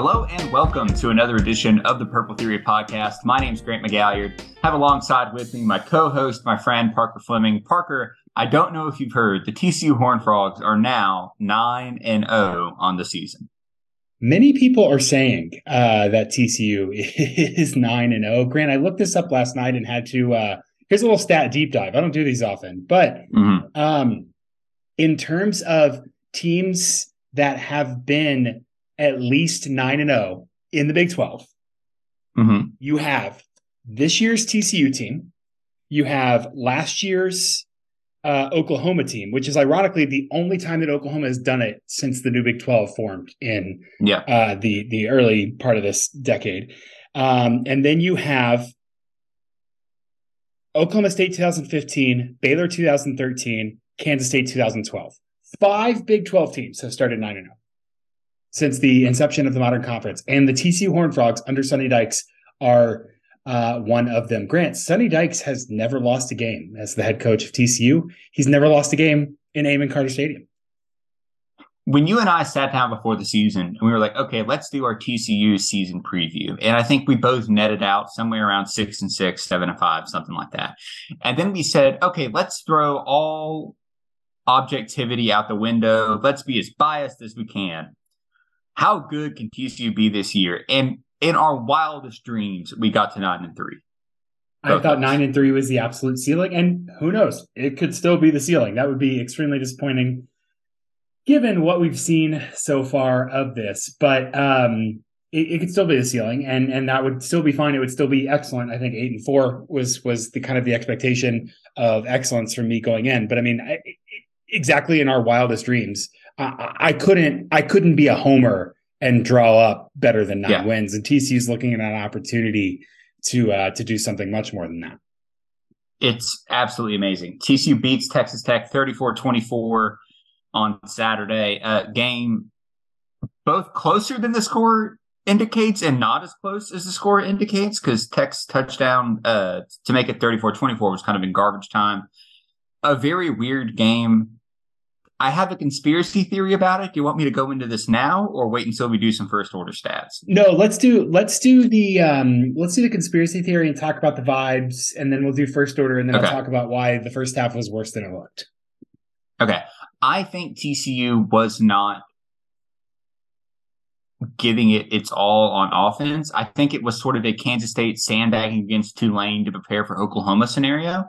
Hello and welcome to another edition of the Purple Theory podcast. My name is Grant McGalliard. Have alongside with me my co-host, my friend Parker Fleming. Parker, I don't know if you've heard, the TCU Horn Frogs are now nine and zero on the season. Many people are saying uh, that TCU is nine and zero. Grant, I looked this up last night and had to. Uh, here's a little stat deep dive. I don't do these often, but mm-hmm. um, in terms of teams that have been at least nine and zero in the Big 12 mm-hmm. you have this year's TCU team. You have last year's uh, Oklahoma team, which is ironically the only time that Oklahoma has done it since the new Big 12 formed in yeah. uh, the the early part of this decade. Um, and then you have Oklahoma State 2015, Baylor 2013, Kansas State 2012. Five Big 12 teams have started 9 0 since the inception of the modern conference. And the TCU Horned Frogs under Sonny Dykes are uh, one of them. Grant, Sonny Dykes has never lost a game as the head coach of TCU. He's never lost a game in Amon Carter Stadium. When you and I sat down before the season and we were like, okay, let's do our TCU season preview. And I think we both netted out somewhere around six and six, seven and five, something like that. And then we said, okay, let's throw all objectivity out the window. Let's be as biased as we can. How good can TCU be this year? And in our wildest dreams, we got to nine and three. I thought nine and three was the absolute ceiling, and who knows? It could still be the ceiling. That would be extremely disappointing, given what we've seen so far of this. But um, it, it, could still be the ceiling, and and that would still be fine. It would still be excellent. I think eight and four was was the kind of the expectation of excellence from me going in. But I mean, I, exactly in our wildest dreams, I, I couldn't I couldn't be a homer and draw up better than nine yeah. wins. And TCU's looking at an opportunity to uh, to do something much more than that. It's absolutely amazing. TCU beats Texas Tech 34-24 on Saturday. Uh, game both closer than the score indicates and not as close as the score indicates because Tech's touchdown uh, to make it 34-24 was kind of in garbage time. A very weird game I have a conspiracy theory about it. Do you want me to go into this now or wait until we do some first order stats? No, let's do let's do the um let's do the conspiracy theory and talk about the vibes and then we'll do first order and then okay. I'll talk about why the first half was worse than it looked. Okay. I think TCU was not giving it its all on offense. I think it was sort of a Kansas State sandbagging against Tulane to prepare for Oklahoma scenario.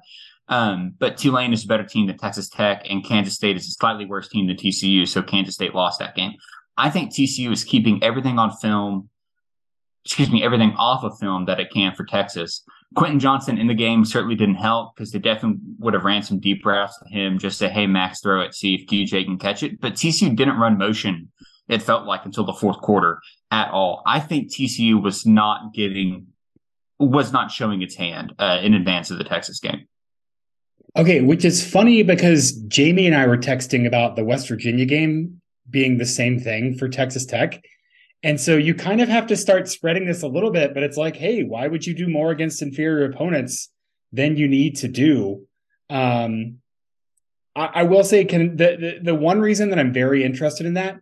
Um, but Tulane is a better team than Texas Tech, and Kansas State is a slightly worse team than TCU. So Kansas State lost that game. I think TCU is keeping everything on film, excuse me, everything off of film that it can for Texas. Quentin Johnston in the game certainly didn't help because they definitely would have ran some deep routes to him, just say, hey, Max, throw it, see if DJ can catch it. But TCU didn't run motion, it felt like, until the fourth quarter at all. I think TCU was not getting, was not showing its hand uh, in advance of the Texas game. Okay, which is funny because Jamie and I were texting about the West Virginia game being the same thing for Texas Tech. And so you kind of have to start spreading this a little bit, but it's like, hey, why would you do more against inferior opponents than you need to do? Um, I, I will say, can the, the, the one reason that I'm very interested in that,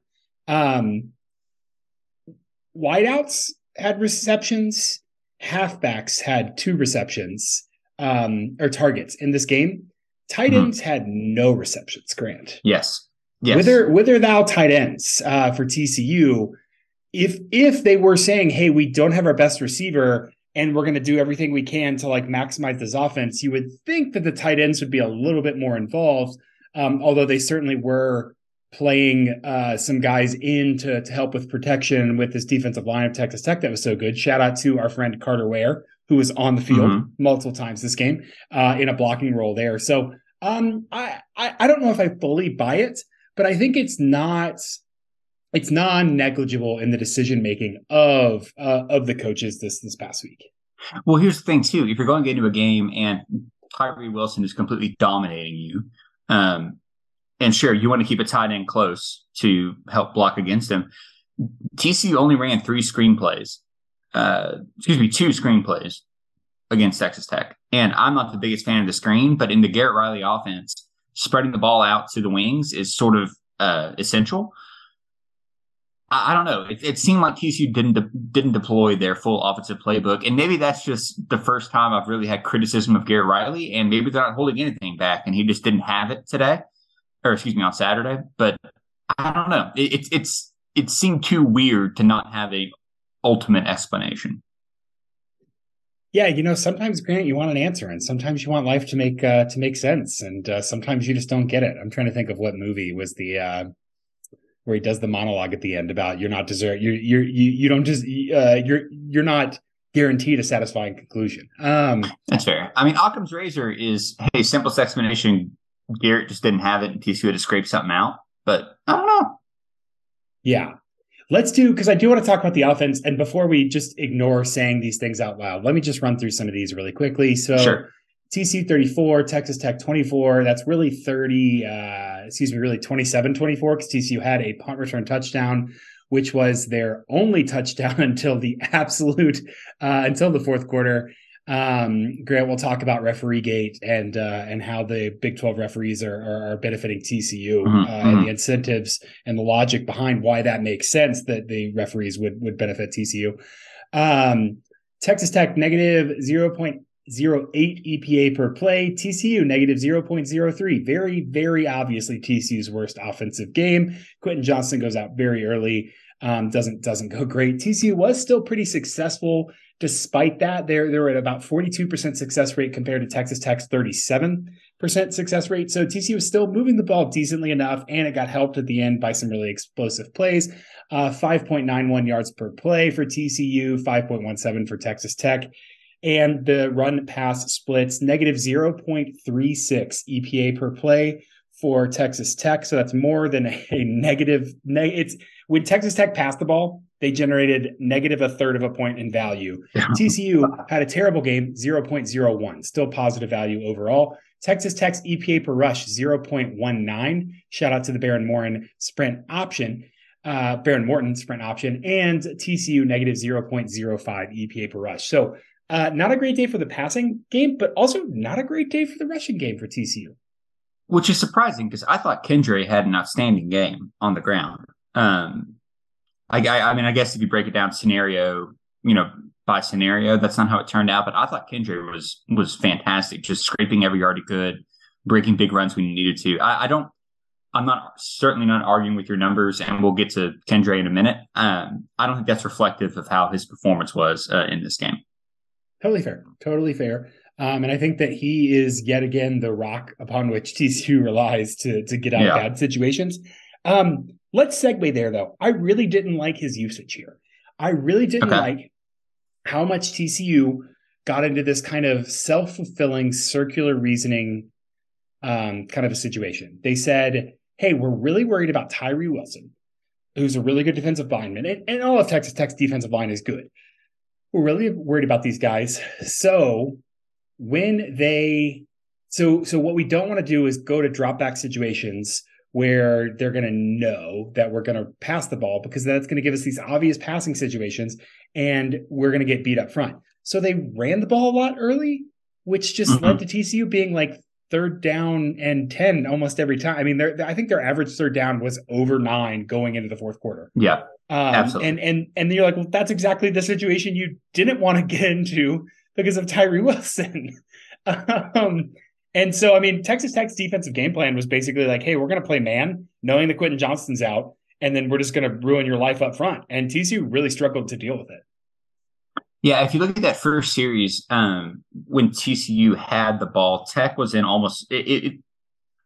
um, wideouts had receptions, halfbacks had two receptions um, or targets in this game. Tight mm-hmm. ends mm-hmm. had no receptions. Grant. Yes. Yes. Whether whether thou tight ends uh, for TCU, if if they were saying, "Hey, we don't have our best receiver, and we're going to do everything we can to like maximize this offense," you would think that the tight ends would be a little bit more involved. Um, although they certainly were playing uh, some guys in to, to help with protection with this defensive line of Texas Tech that was so good. Shout out to our friend Carter Ware, who was on the field mm-hmm. multiple times this game uh, in a blocking role there. So um, I, I, I don't know if I fully buy it, but I think it's not it's non-negligible in the decision making of uh, of the coaches this this past week. Well, here's the thing too: if you're going into a game and Tyree Wilson is completely dominating you, um, and sure you want to keep a tight end close to help block against him. TCU only ran three screenplays uh, excuse me, two screenplays against Texas Tech. And I'm not the biggest fan of the screen, but in the Garrett Riley offense, spreading the ball out to the wings is sort of uh, essential. I, I don't know. It, it, seemed like TCU didn't de- didn't deploy their full offensive playbook, and maybe that's just the first time I've really had criticism of Garrett Riley, and maybe they're not holding anything back, and he just didn't have it today, or excuse me, on Saturday. But I don't know. It, it's it's it seemed too weird to not have a ultimate explanation. Yeah, you know, sometimes Grant, you want an answer, and sometimes you want life to make uh, to make sense, and uh, sometimes you just don't get it. I'm trying to think of what movie was the uh, where he does the monologue at the end about you're not deserve you're you're you you don't just uh, you're you're not guaranteed a satisfying conclusion. Um, That's fair. I mean, Occam's razor is hey, simplest explanation. Garrett just didn't have it, and TCU had to scrape something out. But I don't know. Yeah, Let's do because I do want to talk about the offense. And before we just ignore saying these things out loud, let me just run through some of these really quickly. So sure. TC 34, Texas Tech 24. That's really 30, uh, excuse me, really 27 24 because TCU had a punt return touchdown, which was their only touchdown until the absolute, uh, until the fourth quarter. Um, Grant will talk about referee gate and uh, and how the Big Twelve referees are are, are benefiting TCU mm-hmm, uh, mm-hmm. and the incentives and the logic behind why that makes sense that the referees would would benefit TCU. Um, Texas Tech negative zero point zero eight EPA per play. TCU negative 0.03. Very, very obviously TCU's worst offensive game. Quentin Johnston goes out very early. Um, doesn't doesn't go great. TCU was still pretty successful Despite that, they're they're at about 42% success rate compared to Texas Tech's 37% success rate. So TCU was still moving the ball decently enough, and it got helped at the end by some really explosive plays. Uh, 5.91 yards per play for TCU, 5.17 for Texas Tech. And the run pass splits negative 0.36 EPA per play for Texas Tech. So that's more than a negative. It's when Texas Tech passed the ball, they generated negative a third of a point in value. TCU had a terrible game, 0.01, still positive value overall. Texas Tech's EPA per rush, 0.19. Shout out to the Behren Morton sprint option, uh, Behren Morton sprint option, and TCU negative 0.05 EPA per rush. So, uh, not a great day for the passing game, but also not a great day for the rushing game for TCU. Which is surprising because I thought Kendre had an outstanding game on the ground. Um, I, I, mean, I guess if you break it down scenario, you know, by scenario, that's not how it turned out. But I thought Kendre was was fantastic, just scraping every yard he could, breaking big runs when he needed to. I, I don't. I'm not certainly not arguing with your numbers, and we'll get to Kendre in a minute. Um, I don't think that's reflective of how his performance was uh, in this game. Totally fair. Totally fair. Um, and I think that he is yet again the rock upon which TCU relies to to get out yeah. of bad situations. Um, Let's segue there, though. I really didn't like his usage here. I really didn't okay. like how much TCU got into this kind of self fulfilling circular reasoning um, kind of a situation. They said, hey, we're really worried about Tyree Wilson, who's a really good defensive lineman, and, and all of Texas Tech's defensive line is good. We're really worried about these guys. So when they so so what we don't want to do is go to drop back situations where they're going to know that we're going to pass the ball because that's going to give us these obvious passing situations and we're going to get beat up front. So they ran the ball a lot early, which just mm-hmm. led to TCU being like third down and 10 almost every time. I mean, I think their average third down was over nine going into the fourth quarter. Yeah. Um, absolutely. And, and, and you're like, well, that's exactly the situation you didn't want to get into because of Tyree Wilson. um, and so, I mean, Texas Tech's defensive game plan was basically like, hey, we're going to play man, knowing that Quentin Johnston's out, and then we're just going to ruin your life up front. And TCU really struggled to deal with it. Yeah, if you look at that first series, um, when TCU had the ball, Tech was in almost. It, it,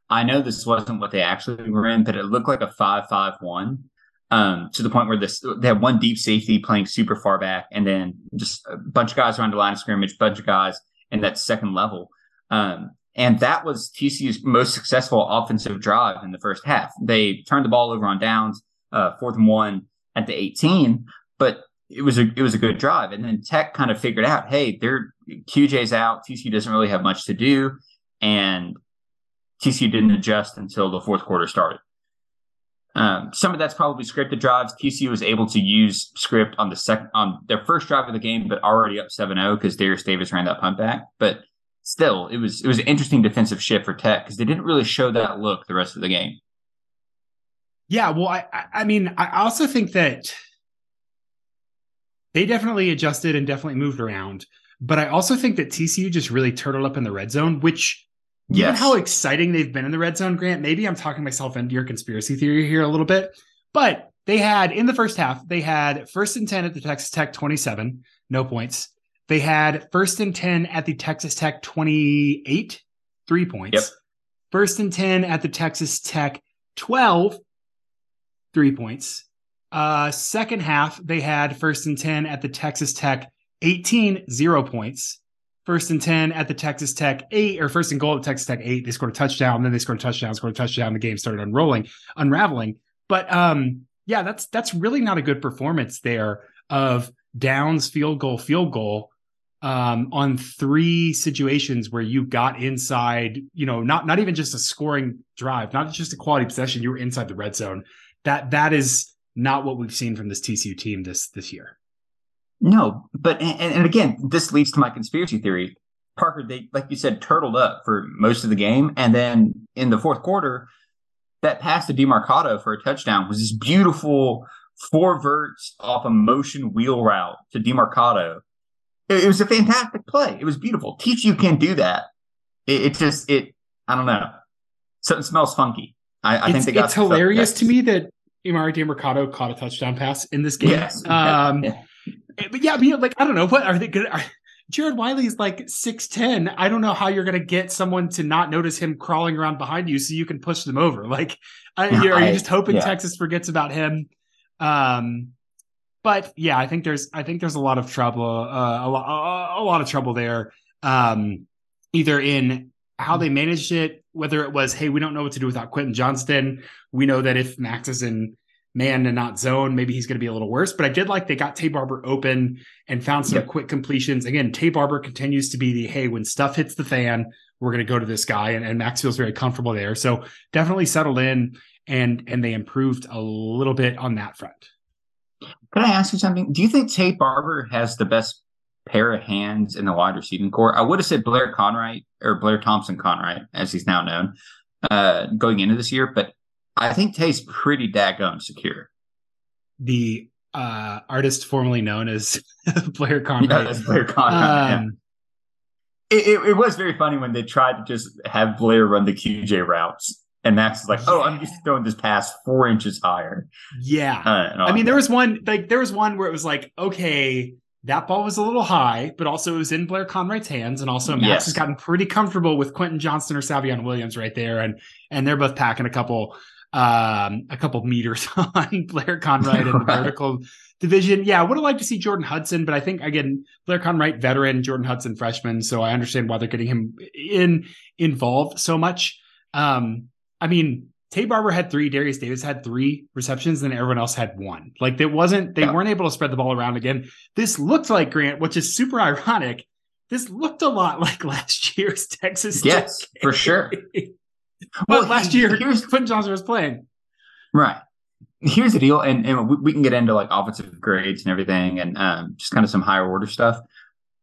I know this wasn't what they actually were in, but it looked like a five-five-one. Um, to the point where this they had one deep safety playing super far back, and then just a bunch of guys around the line of scrimmage, bunch of guys in that second level. Um, and that was TCU's most successful offensive drive in the first half. They turned the ball over on downs, uh, fourth and one at the 18, but it was a it was a good drive. And then Tech kind of figured out, hey, their QJ's out. TCU doesn't really have much to do, and TCU didn't adjust until the fourth quarter started. Um, some of that's probably scripted drives. TCU was able to use script on the second on their first drive of the game, but already up 7-0 because Darius Davis ran that punt back. But still, it was it was an interesting defensive shift for Tech because they didn't really show that look the rest of the game. Yeah, well, I I mean, I also think that they definitely adjusted and definitely moved around. But I also think that TCU just really turtled up in the red zone, which yes. given how exciting they've been in the red zone, Grant, maybe I'm talking myself into your conspiracy theory here a little bit. But they had in the first half, they had first and 10 at the Texas Tech 27, no points. They had first and 10 at the Texas Tech 28, three points. Yep. First and 10 at the Texas Tech 12, three points. Uh, second half, they had first and 10 at the Texas Tech 18, zero points. First and 10 at the Texas Tech eight, or first and goal at Texas Tech eight. They scored a touchdown, then they scored a touchdown, scored a touchdown. The game started unrolling, unraveling. But um, yeah, that's that's really not a good performance there of downs, field goal, field goal um, on three situations where you got inside, you know, not not even just a scoring drive, not just a quality possession, you were inside the red zone. That that is not what we've seen from this TCU team this this year. No, but and, and again, this leads to my conspiracy theory. Parker, they like you said, turtled up for most of the game, and then in the fourth quarter, that pass to Demercado for a touchdown was this beautiful four verts off a motion wheel route to Demercado. It, it was a fantastic play. It was beautiful. Teach you can do that. It, it just it. I don't know. Something smells funky. I, I think they got. It's hilarious to me that Emari Demercado caught a touchdown pass in this game. Yes. Um, yeah. But yeah, I mean, like I don't know what are they good. Are, Jared Wiley's like six ten. I don't know how you're going to get someone to not notice him crawling around behind you so you can push them over. Like, I, are you just hoping yeah. Texas forgets about him? Um, but yeah, I think there's I think there's a lot of trouble, uh, a, lot, a, lot of trouble there. Um, either in how they managed it, whether it was, hey, we don't know what to do without Quentin Johnston. We know that if Max is in man and not zone, maybe he's going to be a little worse. But I did like they got Taye Barber open and found some yep. quick completions. Again, Taye Barber continues to be the hey, when stuff hits the fan, we're going to go to this guy, and, and Max feels very comfortable there. So definitely settled in, and and they improved a little bit on that front. Can I ask you something? Do you think Taye Barber has the best pair of hands in the wide receiving corps? I would have said Blair Conwright or Blair Thompson Conwright, as he's now known, uh, going into this year, but I think Taye's pretty daggone secure. The uh, artist formerly known as Blair Conwright. Yeah, Blair Conwright. Um, yeah. it, it, it, was very funny when they tried to just have Blair run the QJ routes. And Max is like, "Oh, I'm just throwing this pass four inches higher." Yeah, uh, I mean, there was one like there was one where it was like, okay, that ball was a little high, but also it was in Blair Conwright's hands, and also Max yes. has gotten pretty comfortable with Quentin Johnston or Savion Williams right there, and and they're both packing a couple um, a couple meters on Blair Conwright in the right. vertical division. Yeah, I would have liked to see Jordan Hudson, but I think again, Blair Conwright, veteran, Jordan Hudson, freshman. So I understand why they're getting him in involved so much. Um, I mean, Taye Barber had three, Darius Davis had three receptions, and everyone else had one. Like it wasn't, they yeah. weren't able to spread the ball around again. This looked like Grant, which is super ironic. This looked a lot like last year's Texas. Yes, for sure. well, last year here's Quentin Johnston was playing. Right. Here's the deal, and, and we, we can get into like offensive grades and everything, and um, just kind of some higher order stuff.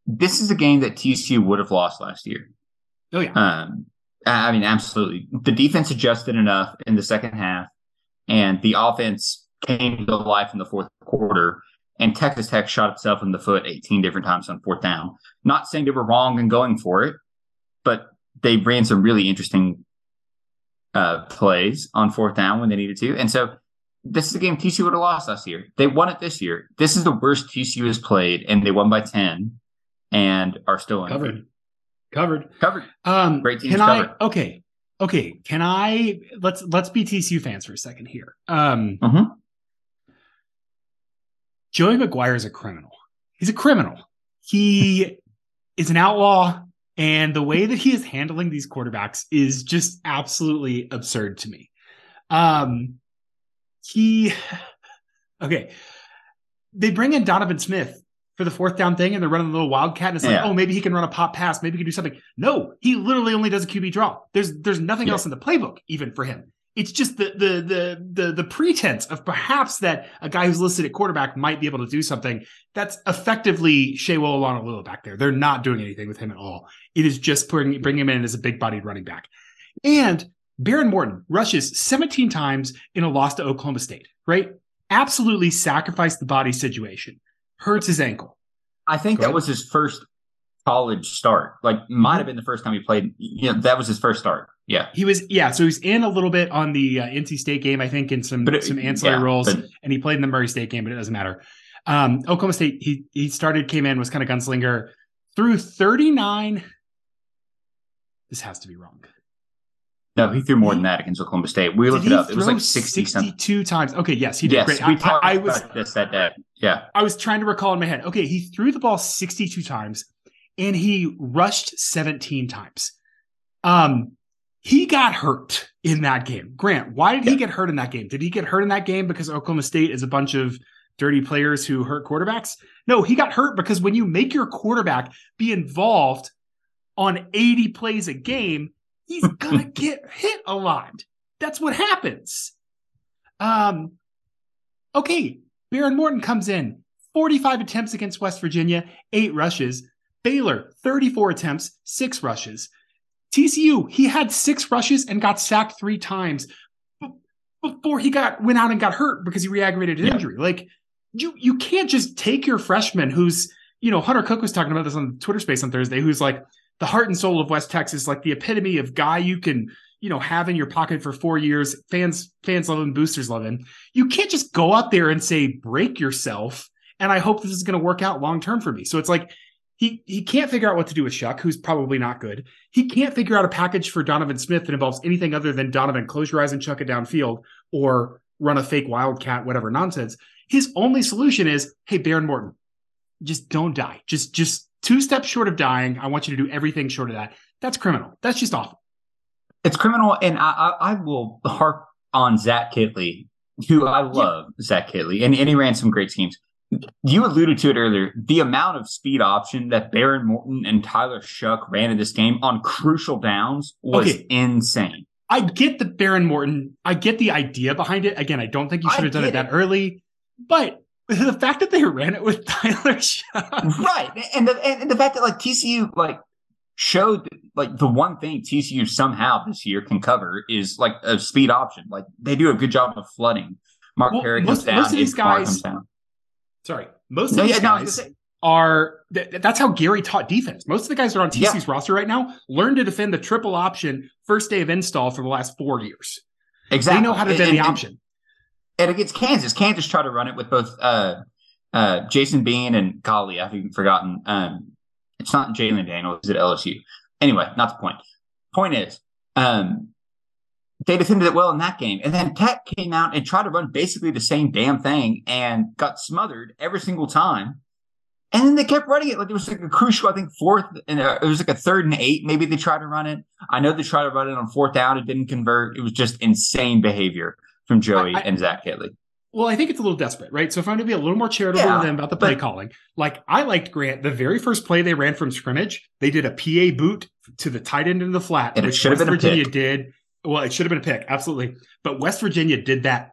This is a game that TCU would have lost last year. Oh yeah. Um, I mean, absolutely. The defense adjusted enough in the second half, and the offense came to life in the fourth quarter. And Texas Tech shot itself in the foot 18 different times on fourth down. Not saying they were wrong in going for it, but they ran some really interesting uh, plays on fourth down when they needed to. And so this is a game TCU would have lost last year. They won it this year. This is the worst TCU has played, and they won by 10 and are still in covered. Covered. Um, Great teams can covered. I, okay. Okay. Can I let's let's be TCU fans for a second here. Um mm-hmm. Joey McGuire is a criminal. He's a criminal. He is an outlaw. And the way that he is handling these quarterbacks is just absolutely absurd to me. Um, he, okay, they bring in Donovan Smith for the fourth down thing and they're running a little wildcat and it's yeah. like, oh, maybe he can run a pop pass, maybe he can do something. No, he literally only does a QB draw. There's there's nothing yeah. else in the playbook even for him. It's just the the the the the pretense of perhaps that a guy who's listed at quarterback might be able to do something. That's effectively Sewo Olonilua back there. They're not doing anything with him at all. It is just bringing bring him in as a big bodied running back. And Behren Morton rushes 17 times in a loss to Oklahoma State, right? Absolutely sacrificed the body situation, hurts his ankle. I think Go that ahead. was his first college start. Like might have been the first time he played. You know, that was his first start. Yeah, he was. Yeah, so he's in a little bit on the uh, NC State game, I think, in some it, some ancillary yeah, roles, but, and he played in the Murray State game, but it doesn't matter. Um, Oklahoma State, he he started, came in, was kind of gunslinger, threw 39. This has to be wrong. No, he threw more than that against Oklahoma State. We looked it up. It was like 60 62 times. Okay, yes, he did. Yes, Great. we talked I, I was this that day. Yeah. I was trying to recall in my head. Okay, he threw the ball 62 times and he rushed 17 times. Um, he got hurt in that game. Grant, why did yeah. he get hurt in that game? Did he get hurt in that game because Oklahoma State is a bunch of dirty players who hurt quarterbacks? No, he got hurt because when you make your quarterback be involved on 80 plays a game, he's gonna get hit a lot. That's what happens. Um, okay, Behren Morton comes in, 45 attempts against West Virginia, eight rushes. Baylor, 34 attempts, six rushes. TCU, he had six rushes and got sacked three times before he got went out and got hurt because he re-aggravated an yeah. injury. Like you you can't just take your freshman who's, you know, Hunter Cook was talking about this on Twitter space on Thursday, who's like the heart and soul of West Texas, like the epitome of guy you can, you know, have in your pocket for four years. Fans, fans love him, boosters love him. You can't just go out there and say, break yourself. And I hope this is going to work out long term for me. So it's like he he can't figure out what to do with Shough, who's probably not good. He can't figure out a package for Donovan Smith that involves anything other than Donovan close your eyes and chuck it downfield or run a fake wildcat, whatever nonsense. His only solution is, hey, Behren Morton, just don't die. Just just two steps short of dying. I want you to do everything short of that. That's criminal. That's just awful. It's criminal, and I, I, I will harp on Zach Kittley, who I love, yeah. Zach Kittley, and, and he ran some great schemes. You alluded to it earlier. The amount of speed option that Behren Morton and Tyler Shough ran in this game on crucial downs was okay. insane. I get the Behren Morton. I get the idea behind it. Again, I don't think you should have done it that early, but the fact that they ran it with Tyler Shough. Right. And the, and the fact that like TCU like showed like the one thing TCU somehow this year can cover is like a speed option. Like they do a good job of flooding. Mark well, Perry comes most, down. Most of these guys, sorry, most of no, these yeah, guys no, are th- that's how Gary taught defense. Most of the guys that are on TCU's yeah. roster right now learned to defend the triple option first day of install for the last four years. Exactly. They know how to defend and, the option and against Kansas, Kansas tried to run it with both uh, uh, Jason Bean and golly, I've even forgotten. Um, it's not Jalon Daniels at LSU. Anyway, not the point. Point is, um, they defended it well in that game, and then Tech came out and tried to run basically the same damn thing and got smothered every single time. And then they kept running it like it was like a crucial, I think, fourth, and uh, it was like a third and eight. Maybe they tried to run it. I know they tried to run it on fourth down. It didn't convert. It was just insane behavior from Joey I, I, and Zach Kittley. Well, I think it's a little desperate, right? So if I'm going to be a little more charitable yeah, them about the play but, calling, like I liked Grant, the very first play they ran from scrimmage, they did a PA boot to the tight end in the flat, and which West Virginia did. Well, it should have been a pick, absolutely. But West Virginia did that.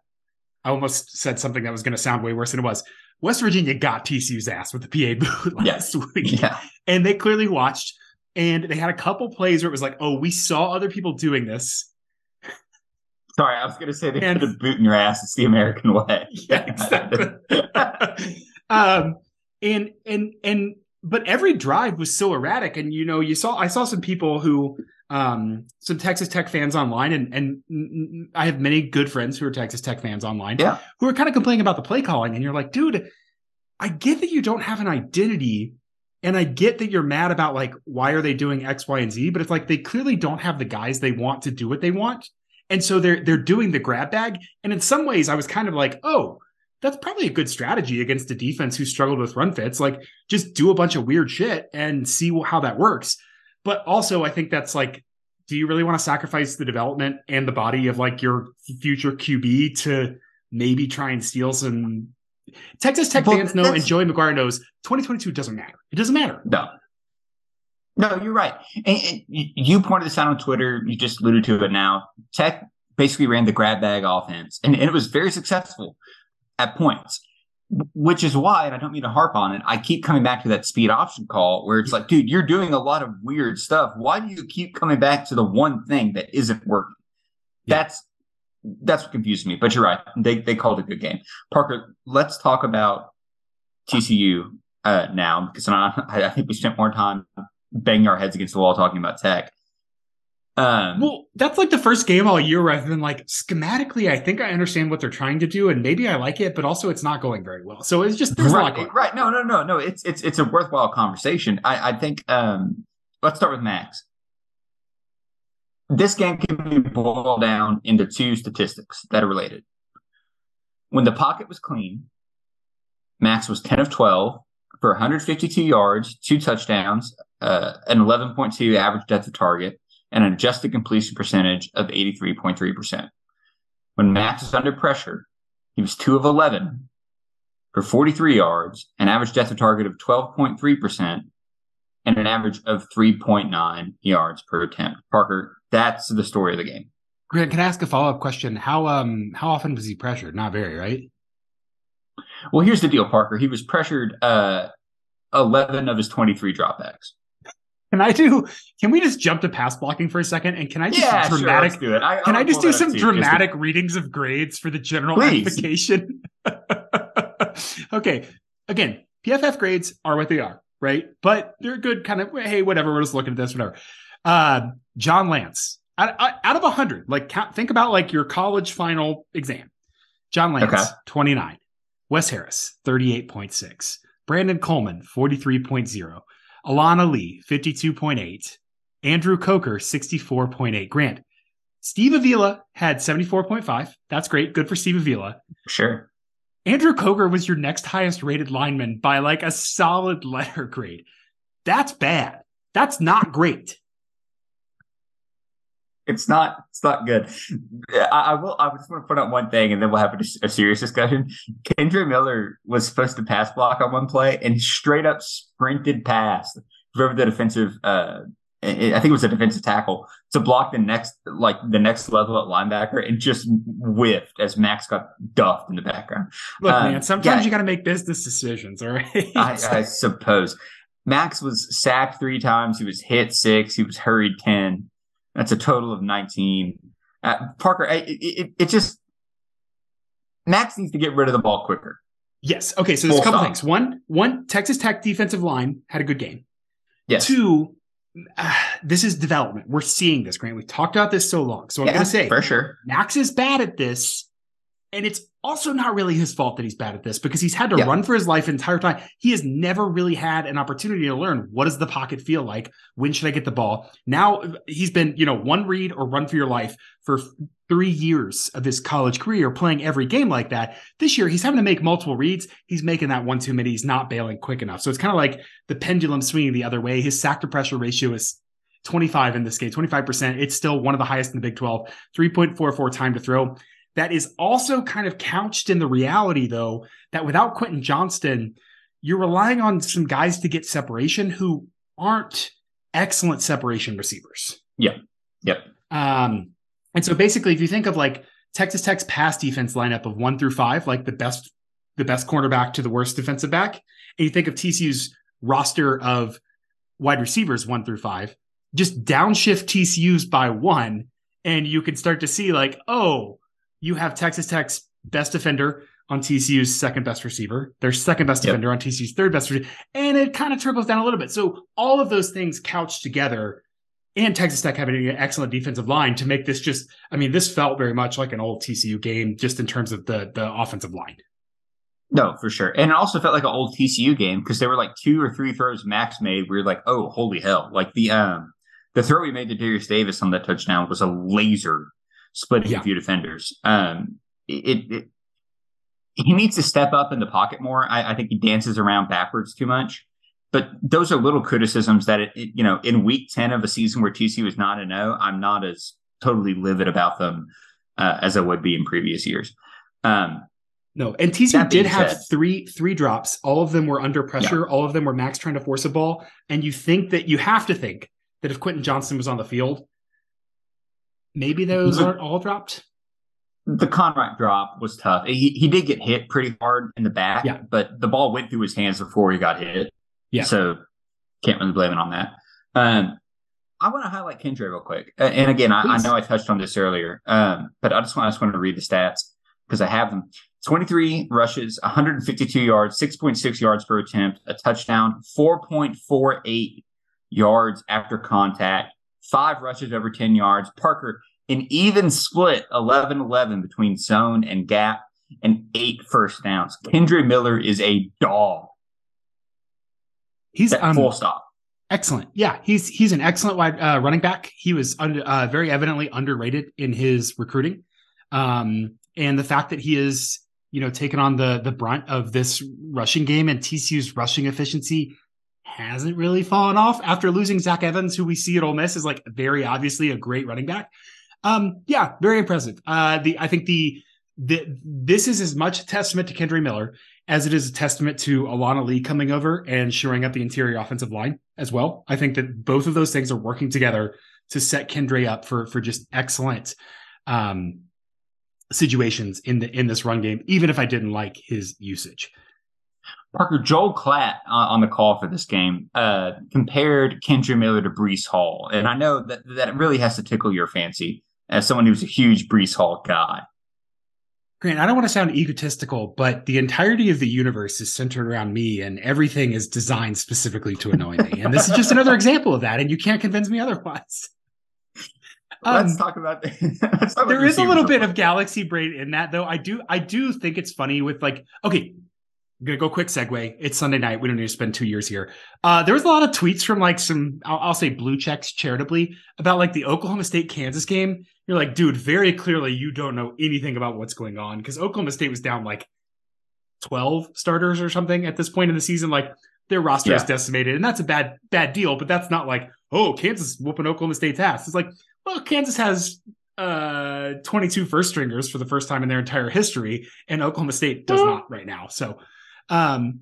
I almost said something that was going to sound way worse than it was. West Virginia got TCU's ass with the PA boot last yes. week. Yeah. And they clearly watched and they had a couple plays where it was like, oh, we saw other people doing this. Sorry, I was going to say they and, put a boot in your ass. It's the American way. Yeah, exactly. um, and and and but every drive was so erratic, and you know, you saw I saw some people who um some Texas Tech fans online, and and I have many good friends who are Texas Tech fans online, yeah, who are kind of complaining about the play calling, and you're like, dude, I get that you don't have an identity and I get that you're mad about like why are they doing X, Y, and Z, but it's like they clearly don't have the guys they want to do what they want. And so they're they're doing the grab bag. And in some ways, I was kind of like, oh, that's probably a good strategy against a defense who struggled with run fits. Like, just do a bunch of weird shit and see how that works. But also, I think that's like, do you really want to sacrifice the development and the body of like your future QB to maybe try and steal some? Texas Tech well, fans know, and Joey McGuire knows, 2022 doesn't matter. It doesn't matter. No, no, you're right. And, and, you pointed this out on Twitter. You just alluded to it now. Tech basically ran the grab bag offense, and, and it was very successful at points. Which is why, and I don't mean to harp on it, I keep coming back to that speed option call where it's like, dude, you're doing a lot of weird stuff. Why do you keep coming back to the one thing that isn't working? Yeah. That's that's what confused me. But you're right; they they called a good game. Parker, let's talk about TCU uh, now because I, I think we spent more time banging our heads against the wall talking about Tech. Um, well, that's like the first game all year where I've been like, schematically, I think I understand what they're trying to do, and maybe I like it, but also it's not going very well. So it's just there's right, a lot right. No, no, no, no. It's it's it's a worthwhile conversation. I, I think. Um, let's start with Max. This game can be boiled down into two statistics that are related. When the pocket was clean, Max was 10 of 12 for 152 yards, two touchdowns, uh, an 11.2 average depth of target, and an adjusted completion percentage of 83.3%. When Max was under pressure, he was 2 of 11 for 43 yards, an average depth of target of 12.3%, and an average of 3.9 yards per attempt. Parker, that's the story of the game. Grant, can I ask a follow up question? How um how often was he pressured? Not very, right? Well, here's the deal, Parker. He was pressured uh, 11 of his 23 dropbacks. Can I do? Can we just jump to pass blocking for a second? And can I just yeah, dramatic? Sure, do it. I, can I just do some dramatic to... readings of grades for the general application? okay. Again, PFF grades are what they are, right? But they're good. Kind of. Hey, whatever. We're just looking at this. Whatever. Uh, John Lanz, out, out of hundred, like count, think about like your college final exam. John Lanz, okay. twenty nine. Wes Harris, 38.6. Brandon Coleman, 43.0. Alan Ali, 52.8. Andrew Coker, 64.8. Grant. Steve Avila had 74.5. That's great. Good for Steve Avila. Sure. Andrew Coker was your next highest rated lineman by like a solid letter grade. That's bad. That's not great it's not it's not good. I, I, will. I just want to point out one thing, and then we'll have a, a, serious discussion. Kendre Miller was supposed to pass block on one play, and straight up sprinted past whoever the defensive. Uh, I think it was a defensive tackle to block the next like the next level at linebacker, and just whiffed as Max got duffed in the background. Look, um, man, sometimes yeah, you got to make business decisions. All right, I, I suppose. Max was sacked three times. He was hit six. He was hurried ten. That's a total of 19. Uh, Parker, it, it, it, just Max needs to get rid of the ball quicker. Yes. Okay. So there's Full a couple stop. things. One, one Texas Tech defensive line had a good game. Yes. Two, uh, this is development. We're seeing this, Grant. We've talked about this so long. So I'm yeah, going to say, for sure, Max is bad at this, and it's also not really his fault that he's bad at this because he's had to yeah. run for his life entire time. He has never really had an opportunity to learn what does the pocket feel like? When should I get the ball? Now he's been, you know, one read or run for your life for three years of his college career playing every game like that. This year he's having to make multiple reads. He's making that one too many. He's not bailing quick enough. So it's kind of like the pendulum swinging the other way. His sack to pressure ratio is 25 in this game, 25%. It's still one of the highest in the Big 12, 3.44 time to throw that is also kind of couched in the reality, though, that without Quentin Johnston, you're relying on some guys to get separation who aren't excellent separation receivers. Yeah. Yep. Um, and so basically, if you think of like Texas Tech's pass defense lineup of one through five, like the best, the best cornerback to the worst defensive back, and you think of TCU's roster of wide receivers one through five, just downshift TCU's by one, and you can start to see like, oh, you have Texas Tech's best defender on TCU's second best receiver, their second best yep. defender on TCU's third best receiver, and it kind of trickles down a little bit. So all of those things couched together, and Texas Tech having an excellent defensive line to make this just, I mean, this felt very much like an old TCU game, just in terms of the the offensive line. No, for sure, and it also felt like an old TCU game because there were like two or three throws Max made. We were like, oh, holy hell! Like the um the throw we made to Darius Davis on that touchdown was a laser splitting yeah. a few defenders. Um, it, it, he needs to step up in the pocket more. I, I, think he dances around backwards too much. But those are little criticisms that it, it, you know in week ten of a season where TCU is not a no, I'm not as totally livid about them uh, as I would be in previous years. Um, no, and TCU did have said, three three drops. All of them were under pressure. Yeah. All of them were Max trying to force a ball. And you think that you have to think that if Quentin Johnston was on the field, maybe those aren't all dropped. The Conwright drop was tough. He he did get hit pretty hard in the back, yeah. but the ball went through his hands before he got hit. Yeah. So can't really blame it on that. Um, I want to highlight Kendre real quick. And again, I, I, know I touched on this earlier, um, but I just want I just want to read the stats because I have them. 23 rushes, 152 yards, 6.6 yards per attempt, a touchdown, 4.48 yards after contact, five rushes over 10 yards. Parker, an even split 11 11 between zone and gap, and eight first downs. Kendre Miller is a dog. He's um, full stop. Excellent. Yeah, he's he's an excellent wide uh, running back. He was under, uh, very evidently underrated in his recruiting, um, and the fact that he is you know taken on the the brunt of this rushing game and TCU's rushing efficiency hasn't really fallen off after losing Zach Evans, who we see at Ole Miss is like very obviously a great running back. Um, yeah, very impressive. Uh, the I think the the this is as much a testament to Kendre Miller as it is a testament to Alan Ali coming over and shoring up the interior offensive line as well. I think that both of those things are working together to set Kendre up for for just excellent um, situations in the in this run game, even if I didn't like his usage. Parker Joel Klatt uh, on the call for this game uh, compared Kendre Miller to Breece Hall, and I know that that really has to tickle your fancy as someone who's a huge Breece Hall guy. Grant, I don't want to sound egotistical, but the entirety of the universe is centered around me and everything is designed specifically to annoy me. And this is just another example of that. And you can't convince me otherwise. let's um, talk about let's talk there is a little bit of galaxy brain in that though. I do I do think it's funny with like, okay, I'm gonna go quick segue. It's Sunday night. We don't need to spend two years here. Uh, there was a lot of tweets from like some, I'll, I'll, say blue checks charitably about like the Oklahoma State Kansas game. You're like, dude, very clearly you don't know anything about what's going on because Oklahoma State was down like 12 starters or something at this point in the season. Like their roster yeah. is decimated, and that's a bad bad deal. But that's not like, oh, Kansas whooping Oklahoma State's ass. It's like, well, Kansas has uh 22 first stringers for the first time in their entire history, and Oklahoma State does not right now. So um,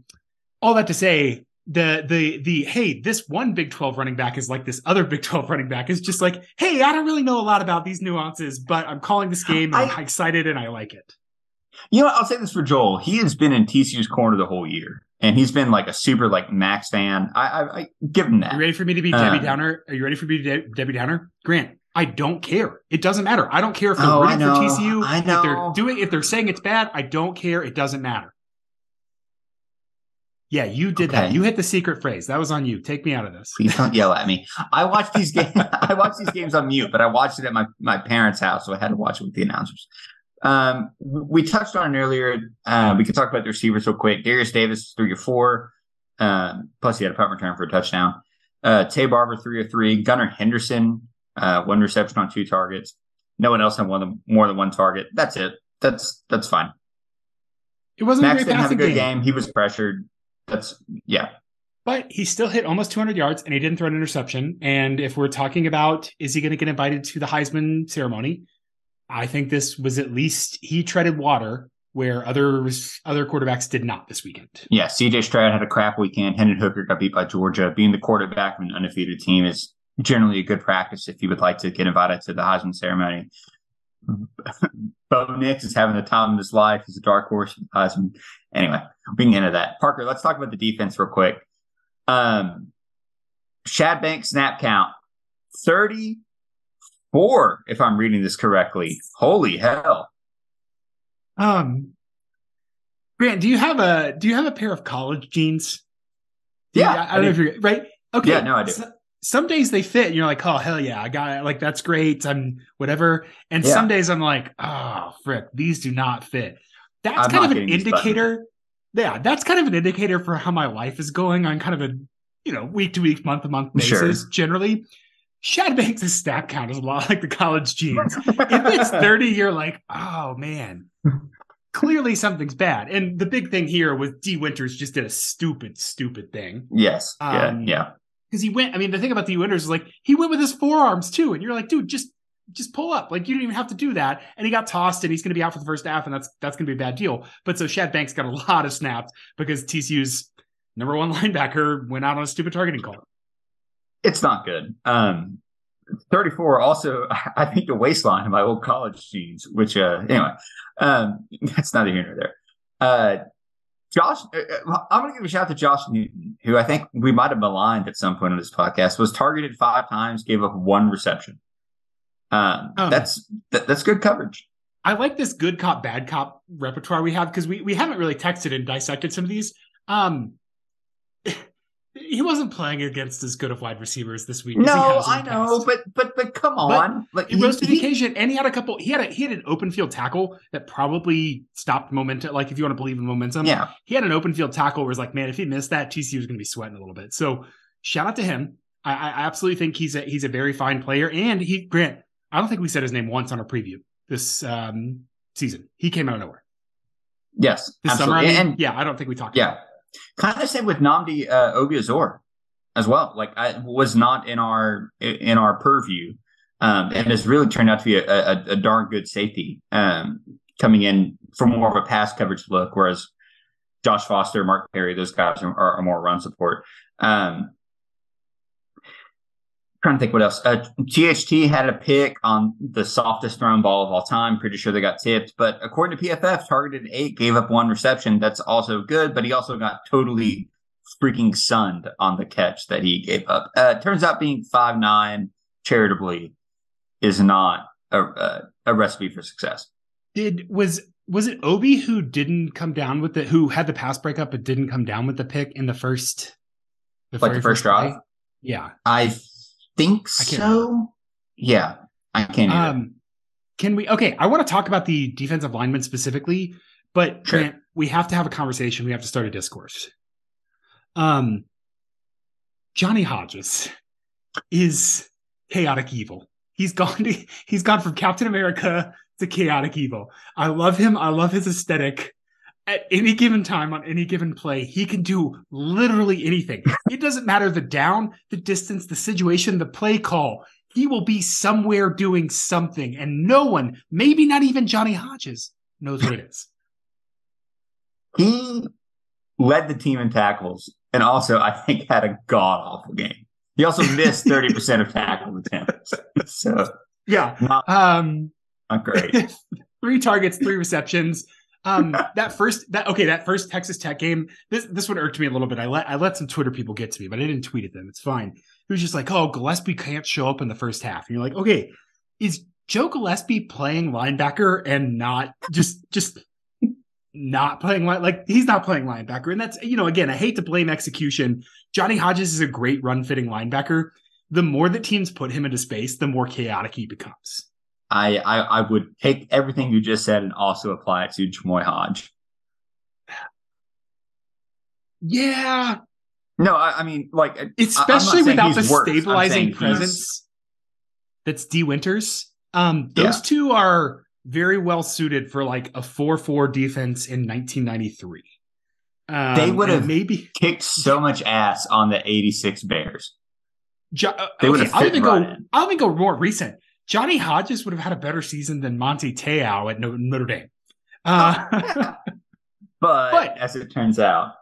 all that to say, the the the hey, this one Big 12 running back is like this other Big 12 running back is just like, hey, I don't really know a lot about these nuances, but I'm calling this game and I, I'm excited and I like it. You know, I'll say this for Joel. He has been in TCU's corner the whole year. And he's been like a super like Max fan. I, I, I give him that. You ready for me to be Debbie um, Downer? Are you ready for me to be De- Debbie Downer? Grant, I don't care. It doesn't matter. I don't care if they're oh, rooting for TCU. I know. If they're doing if they're saying it's bad, I don't care. It doesn't matter. Yeah, you did okay. that. You hit the secret phrase. That was on you. Take me out of this. Please don't yell at me. I watch these games. I watch these games on mute, but I watched it at my my parents' house, so I had to watch it with the announcers. Um, we touched on it earlier. Uh, we could talk about the receivers real quick. Darius Davis three or four. Um, plus he had a punt return for a touchdown. Uh, Taye Barber three or three. Gunnar Henderson uh, one reception on two targets. No one else had one more than one target. That's it. That's that's fine. It wasn't Max didn't have a good game. game. He was pressured. That's yeah. But he still hit almost 200 yards and he didn't throw an interception. And if we're talking about is he going to get invited to the Heisman ceremony, I think this was at least he treaded water where other other quarterbacks did not this weekend. Yeah, CJ Stroud had a crap weekend. Hendon Hooker got beat by Georgia. Being the quarterback of an undefeated team is generally a good practice if you would like to get invited to the Heisman ceremony. Bo Nix is having the time of his life. He's a dark horse Heisman. Anyway, we can get into that. Parker, let's talk about the defense real quick. Um, Shad Banks snap count 34, if I'm reading this correctly. Holy hell. Um, Grant, do you have a do you have a pair of college jeans? Yeah, you, I, I, don't know if you're right. Okay, yeah, no, I do. So, some days they fit and you're like, oh hell yeah, I got it. Like that's great. I'm whatever. And yeah. some days I'm like, oh frick, these do not fit. That's I'm kind of an indicator. Yeah, that's kind of an indicator for how my life is going on kind of a you know week to week, month to month basis. Sure. Generally, Shad Banks' snap count is a lot like the college jeans. if it's 30, you're like, oh man, clearly something's bad. And the big thing here was Dee Winters just did a stupid, stupid thing. Yes. Um, yeah. Yeah because he went. I mean, the thing about the Winters is like he went with his forearms too, and you're like, dude, just just pull up. Like you don't even have to do that. And he got tossed, and he's going to be out for the first half, and that's that's going to be a bad deal. But so Shad Banks got a lot of snaps because TCU's number one linebacker went out on a stupid targeting call. It's not good. Um, 34 also i think the waistline of my old college jeans which uh anyway um that's neither here nor there uh Josh, uh, uh, I'm going to give a shout out to Josh Newton, who I think we might have maligned at some point in this podcast. Was targeted five times, gave up one reception. Um, um, that's that, that's good coverage. I like this good cop bad cop repertoire we have because we we haven't really texted and dissected some of these. Um, he wasn't playing against as good of wide receivers this week. No, I know, but but but come on, but like he rose to the occasion, and he had a couple. He had a he had an open field tackle that probably stopped momentum. Like if you want to believe in momentum, yeah, he had an open field tackle where it's like, man, if he missed that, TCU was going to be sweating a little bit. So shout out to him. I, I absolutely think he's a he's a very fine player, and he Grant. I don't think we said his name once on a preview this um, season. He came out of nowhere. Yes, this absolutely. summer. I mean, and yeah, I don't think we talked. Yeah. Kind of same with Nnamdi uh, Obiazor as well. Like I was not in our in our purview, um, and has really turned out to be a, a, a darn good safety um, coming in for more of a pass coverage look, whereas Josh Foster, Mark Perry, those guys are, are more run support. Um, trying to think what else. Uh, THT had a pick on the softest thrown ball of all time. Pretty sure they got tipped, but according to PFF, targeted eight, gave up one reception. That's also good, but he also got totally freaking sunned on the catch that he gave up. Uh, turns out being five nine charitably is not a, a, a recipe for success. Did was was it Obi who didn't come down with the who had the pass breakup but didn't come down with the pick in the first the like the first drive? Yeah, I think so. Remember. Yeah, I can't. Um, can we? Okay, I want to talk about the defensive lineman specifically, but sure. We have to have a conversation. We have to start a discourse. Um, Johnny Hodges is chaotic evil. He's gone. To, he's gone from Captain America to chaotic evil. I love him. I love his aesthetic at any given time on any given play, he can do literally anything. It doesn't matter the down, the distance, the situation, the play call. He will be somewhere doing something, and no one, maybe not even Johnny Hodges, knows what it is. He led the team in tackles and also, I think, had a god awful game. He also missed 30% of tackle attempts. So, yeah. Not, um, not great. three targets, three receptions um, that first that okay, that first Texas Tech game, this this one irked me a little bit. I let I let some Twitter people get to me, but I didn't tweet at them. It's fine. It was just like, oh, Gillespie can't show up in the first half. And you're like, okay, is Joe Gillespie playing linebacker and not just just not playing like he's not playing linebacker. And that's you know, again, I hate to blame execution. Johnny Hodges is a great run fitting linebacker. The more that teams put him into space, the more chaotic he becomes. I, I, I would take everything you just said and also apply it to Jamoi Hodge. Yeah. No, I, I mean, like, especially without the stabilizing presence that's Dee Winters. Um, those yeah. two are very well suited for like a 4 4 defense in 1993. Um, they would have maybe kicked so much ass on the 86 Bears. Jo- they okay, I'll even go. In. I'll even go more recent. Johnny Hodges would have had a better season than Manti Te'o at Notre Dame. Uh, but, but, as it turns out,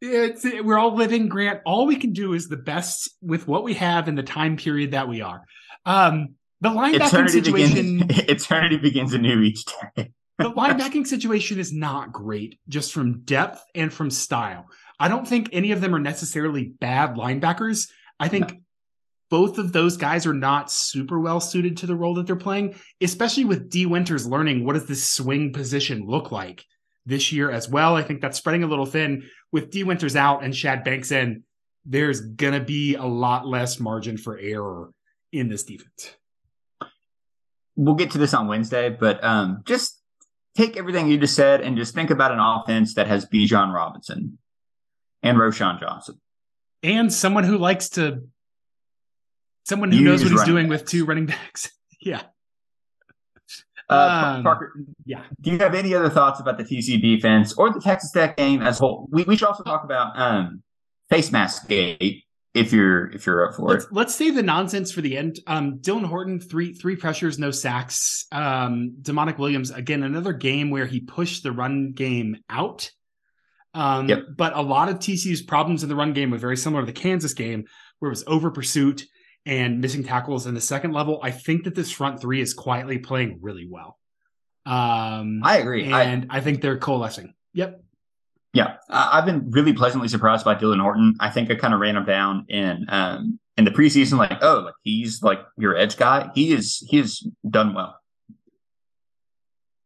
it's we're all living Grant. All we can do is the best with what we have in the time period that we are. Um, the linebacking eternity situation. Begins, eternity begins anew each day. the linebacking situation is not great, just from depth and from style. I don't think any of them are necessarily bad linebackers. I think no both of those guys are not super well suited to the role that they're playing, especially with Dee Winters learning what does this swing position look like this year as well. I think that's spreading a little thin with Dee Winters out and Shad Banks in. There's gonna be a lot less margin for error in this defense. We'll get to this on Wednesday, but um, just take everything you just said and just think about an offense that has Bijan Robinson and Roschon Johnson. And someone who likes to Someone who knows what he's doing backs. with two running backs. yeah. Uh, um, Parker, yeah. Do you have any other thoughts about the TC defense or the Texas Tech game as a whole? We, we should also talk about um, face mask gate if you're if you're up for let's, it. Let's save the nonsense for the end. Um, Dylan Horton three three pressures, no sacks. Um, Damonic Williams again another game where he pushed the run game out. Um, yep. But a lot of TCU's problems in the run game were very similar to the Kansas game, where it was over pursuit and missing tackles in the second level, I think that this front three is quietly playing really well. Um, I agree, and I, I think they're coalescing. Yep. Yeah, I've been really pleasantly surprised by Dylan Horton. I think I kind of ran him down in um, in the preseason, like, oh, like he's like your edge guy. He is he has done well.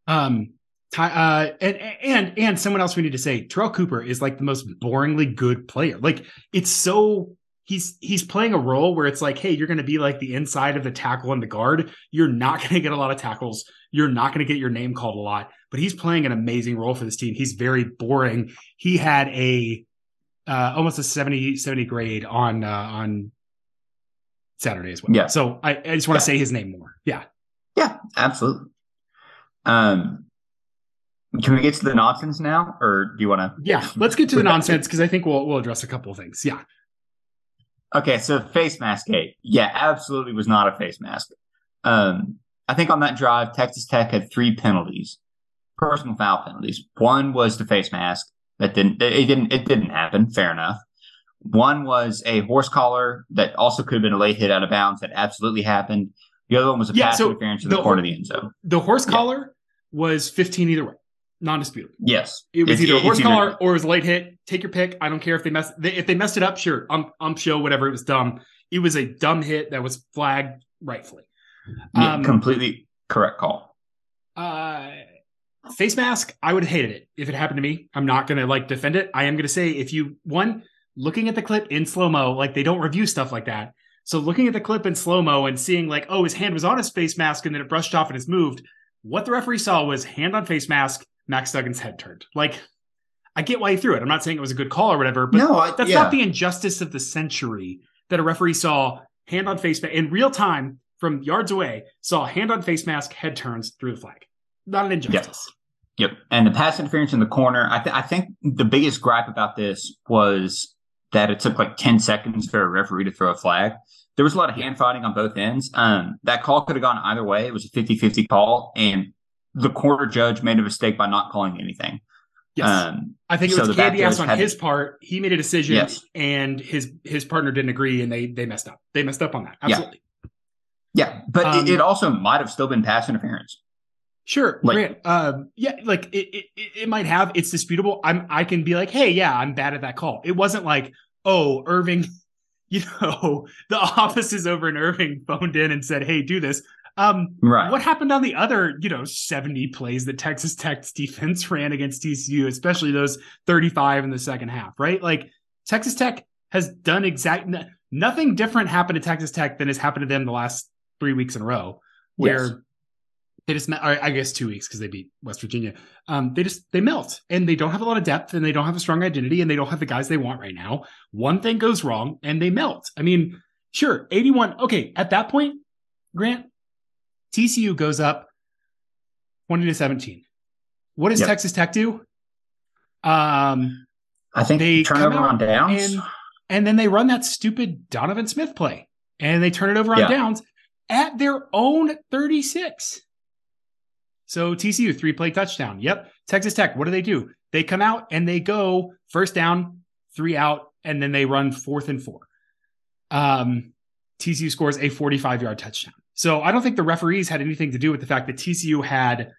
Um, uh, and and and someone else we need to say, Terrell Cooper is like the most boringly good player. Like it's so he's he's playing a role where it's like, hey, you're going to be like the inside of the tackle and the guard. You're not going to get a lot of tackles. You're not going to get your name called a lot. But he's playing an amazing role for this team. He's very boring. He had a uh, almost a 70, 70 grade on uh, on Saturday as well. Yeah. So I, I just want to yeah. say his name more. Yeah. Yeah, absolutely. Um, can we get to the nonsense now, or do you want to? Yeah, let's get to the nonsense because I think we'll we'll address a couple of things. Yeah. Okay, so face mask gate. Yeah, absolutely was not a face mask. Um, I think on that drive, Texas Tech had three penalties, personal foul penalties. One was the face mask that didn't it didn't it didn't happen. Fair enough. One was a horse collar that also could have been a late hit out of bounds that absolutely happened. The other one was a yeah, pass so interference in the, the corner of the end zone. The horse yeah. collar was 15 either way non-disputable. Yes, it was it's, either a horse collar or it was a late hit. Take your pick. I don't care if they mess if they messed it up. Sure, I'm I'm show whatever. It was dumb. It was a dumb hit that was flagged rightfully. Yeah, um, completely correct call. Uh, face mask. I would have hated it if it happened to me. I'm not gonna like defend it. I am gonna say if you one looking at the clip in slow mo, like they don't review stuff like that. So looking at the clip in slow mo and seeing like, oh, his hand was on his face mask and then it brushed off and it's moved. What the referee saw was hand on face mask, Max Duggan's head turned. Like, I get why he threw it. I'm not saying it was a good call or whatever, but no, I, that's yeah. not the injustice of the century that a referee saw hand on face mask in real time from yards away, saw hand on face mask, head turns through the flag. Not an injustice. Yep. yep. And the pass interference in the corner, I, th- I think the biggest gripe about this was that it took like 10 seconds for a referee to throw a flag. There was a lot of hand fighting on both ends. Um, that call could have gone either way. It was a 50 50 call. And the corner judge made a mistake by not calling anything. Yes, um, I think it was so candy ass on his part. He made a decision, yes. and his his partner didn't agree, and they they messed up. They messed up on that. Absolutely. Yeah, yeah. but um, it, it, also might have still been pass interference. Sure, like, Grant. Um, yeah, like it, it, it might have. It's disputable. I'm I can be like, hey, yeah, I'm bad at that call. It wasn't like, oh, Irving, you know, the office is over, in Irving phoned in and said, hey, do this. Um, right. What happened on the other, you know, 70 plays that Texas Tech's defense ran against TCU, especially those 35 in the second half, right? Like Texas Tech has done exact nothing different happened to Texas Tech than has happened to them the last three weeks in a row, where yes. they just met, I guess two weeks because they beat West Virginia. Um, they just they melt and they don't have a lot of depth and they don't have a strong identity and they don't have the guys they want right now. One thing goes wrong and they melt. I mean, sure, 81. Okay, at that point, Grant, TCU goes up 20 to 17. What does yep. Texas Tech do? Um, I think they turn over on downs. And, and, then they run that stupid Donovan Smith play and they turn it over on yeah. downs at their own 36. So TCU, three play touchdown. Yep. Texas Tech, what do they do? They come out and they go first down, three out, and then they run fourth and four. Um, TCU scores a 45 yard touchdown. So I don't think the referees had anything to do with the fact that TCU had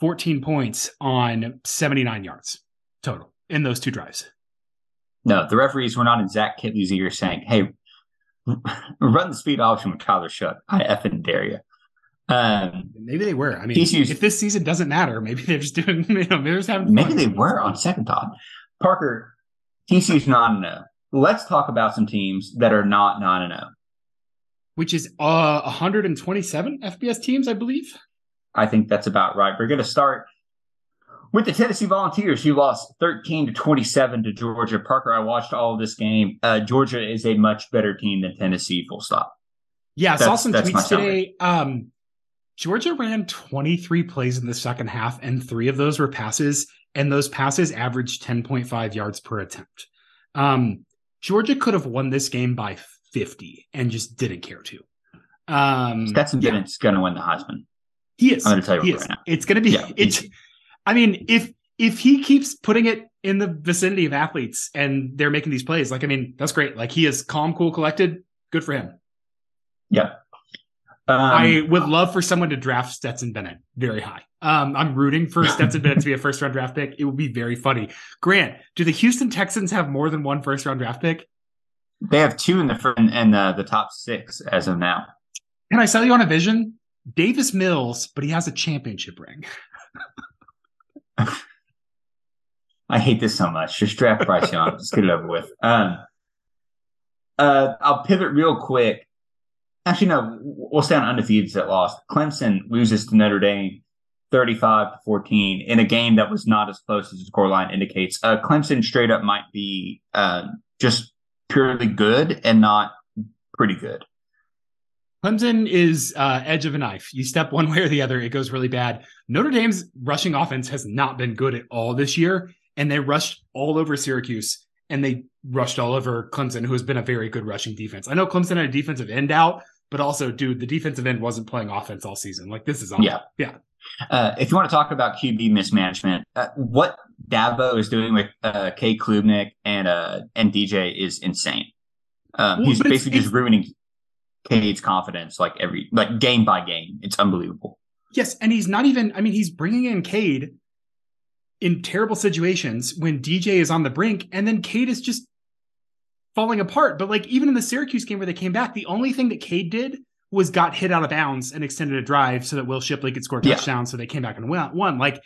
14 points on 79 yards total in those two drives. No, the referees were not in Zach Kittley's ear saying, "Hey, run the speed option with Tyler Shough. I effing dare you." Um, maybe they were. I mean, TCU's, if this season doesn't matter, maybe they're just doing. You know, maybe they're just having. Maybe they were on second thought. Parker, TCU's not zero. Let's talk about some teams that are not nine and zero which is uh 127 FBS teams, I believe. I think that's about right. We're going to start with the Tennessee Volunteers, who lost 13 to 27 to Georgia. Parker, I watched all of this game. Uh, Georgia is a much better team than Tennessee. Full stop. Yeah, I saw some tweets today. Um, Georgia ran 23 plays in the second half, and three of those were passes, and those passes averaged 10.5 yards per attempt. Um, Georgia could have won this game by 50 and just didn't care to. Um, Stetson. Bennett's going to win the Heisman. He is. I'm going to tell you right now. It's going to be. Yeah, it's. I mean, if if he keeps putting it in the vicinity of athletes and they're making these plays, like I mean, that's great. Like he is calm, cool, collected. Good for him. Yeah. Um, I would love for someone to draft Stetson Bennett very high. Um, I'm rooting for Stetson Bennett to be a first round draft pick. It would be very funny. Grant, do the Houston Texans have more than one first round draft pick? They have two in the first and the, the top six as of now. Can I sell you on a vision? Davis Mills, but he has a championship ring. I hate this so much. Just draft Bryce Young. Just get it over with. Um, uh, I'll pivot real quick. Actually, no, we'll stay on undefeated that lost. Clemson loses to Notre Dame 35 to 14 in a game that was not as close as the scoreline indicates. Uh, Clemson straight up might be uh, just purely good and not pretty good. Clemson is uh, edge of a knife. You step one way or the other, it goes really bad. Notre Dame's rushing offense has not been good at all this year, and they rushed all over Syracuse and they rushed all over Clemson, who has been a very good rushing defense. I know Clemson had a defensive end out, but also, dude, the defensive end wasn't playing offense all season. Like this is awful. Yeah, yeah. Uh, if you want to talk about QB mismanagement, uh, what Dabo is doing with uh, Cade Klubnik and uh, and DJ is insane. Um, well, he's basically just ruining Cade's confidence, like every like game by game. It's unbelievable. Yes, and he's not even. I mean, he's bringing in Cade in terrible situations when DJ is on the brink, and then Cade is just falling apart. But like even in the Syracuse game where they came back, the only thing that Cade did was got hit out of bounds and extended a drive so that Will Shipley could score a touchdown. Yeah. So they came back and won. Like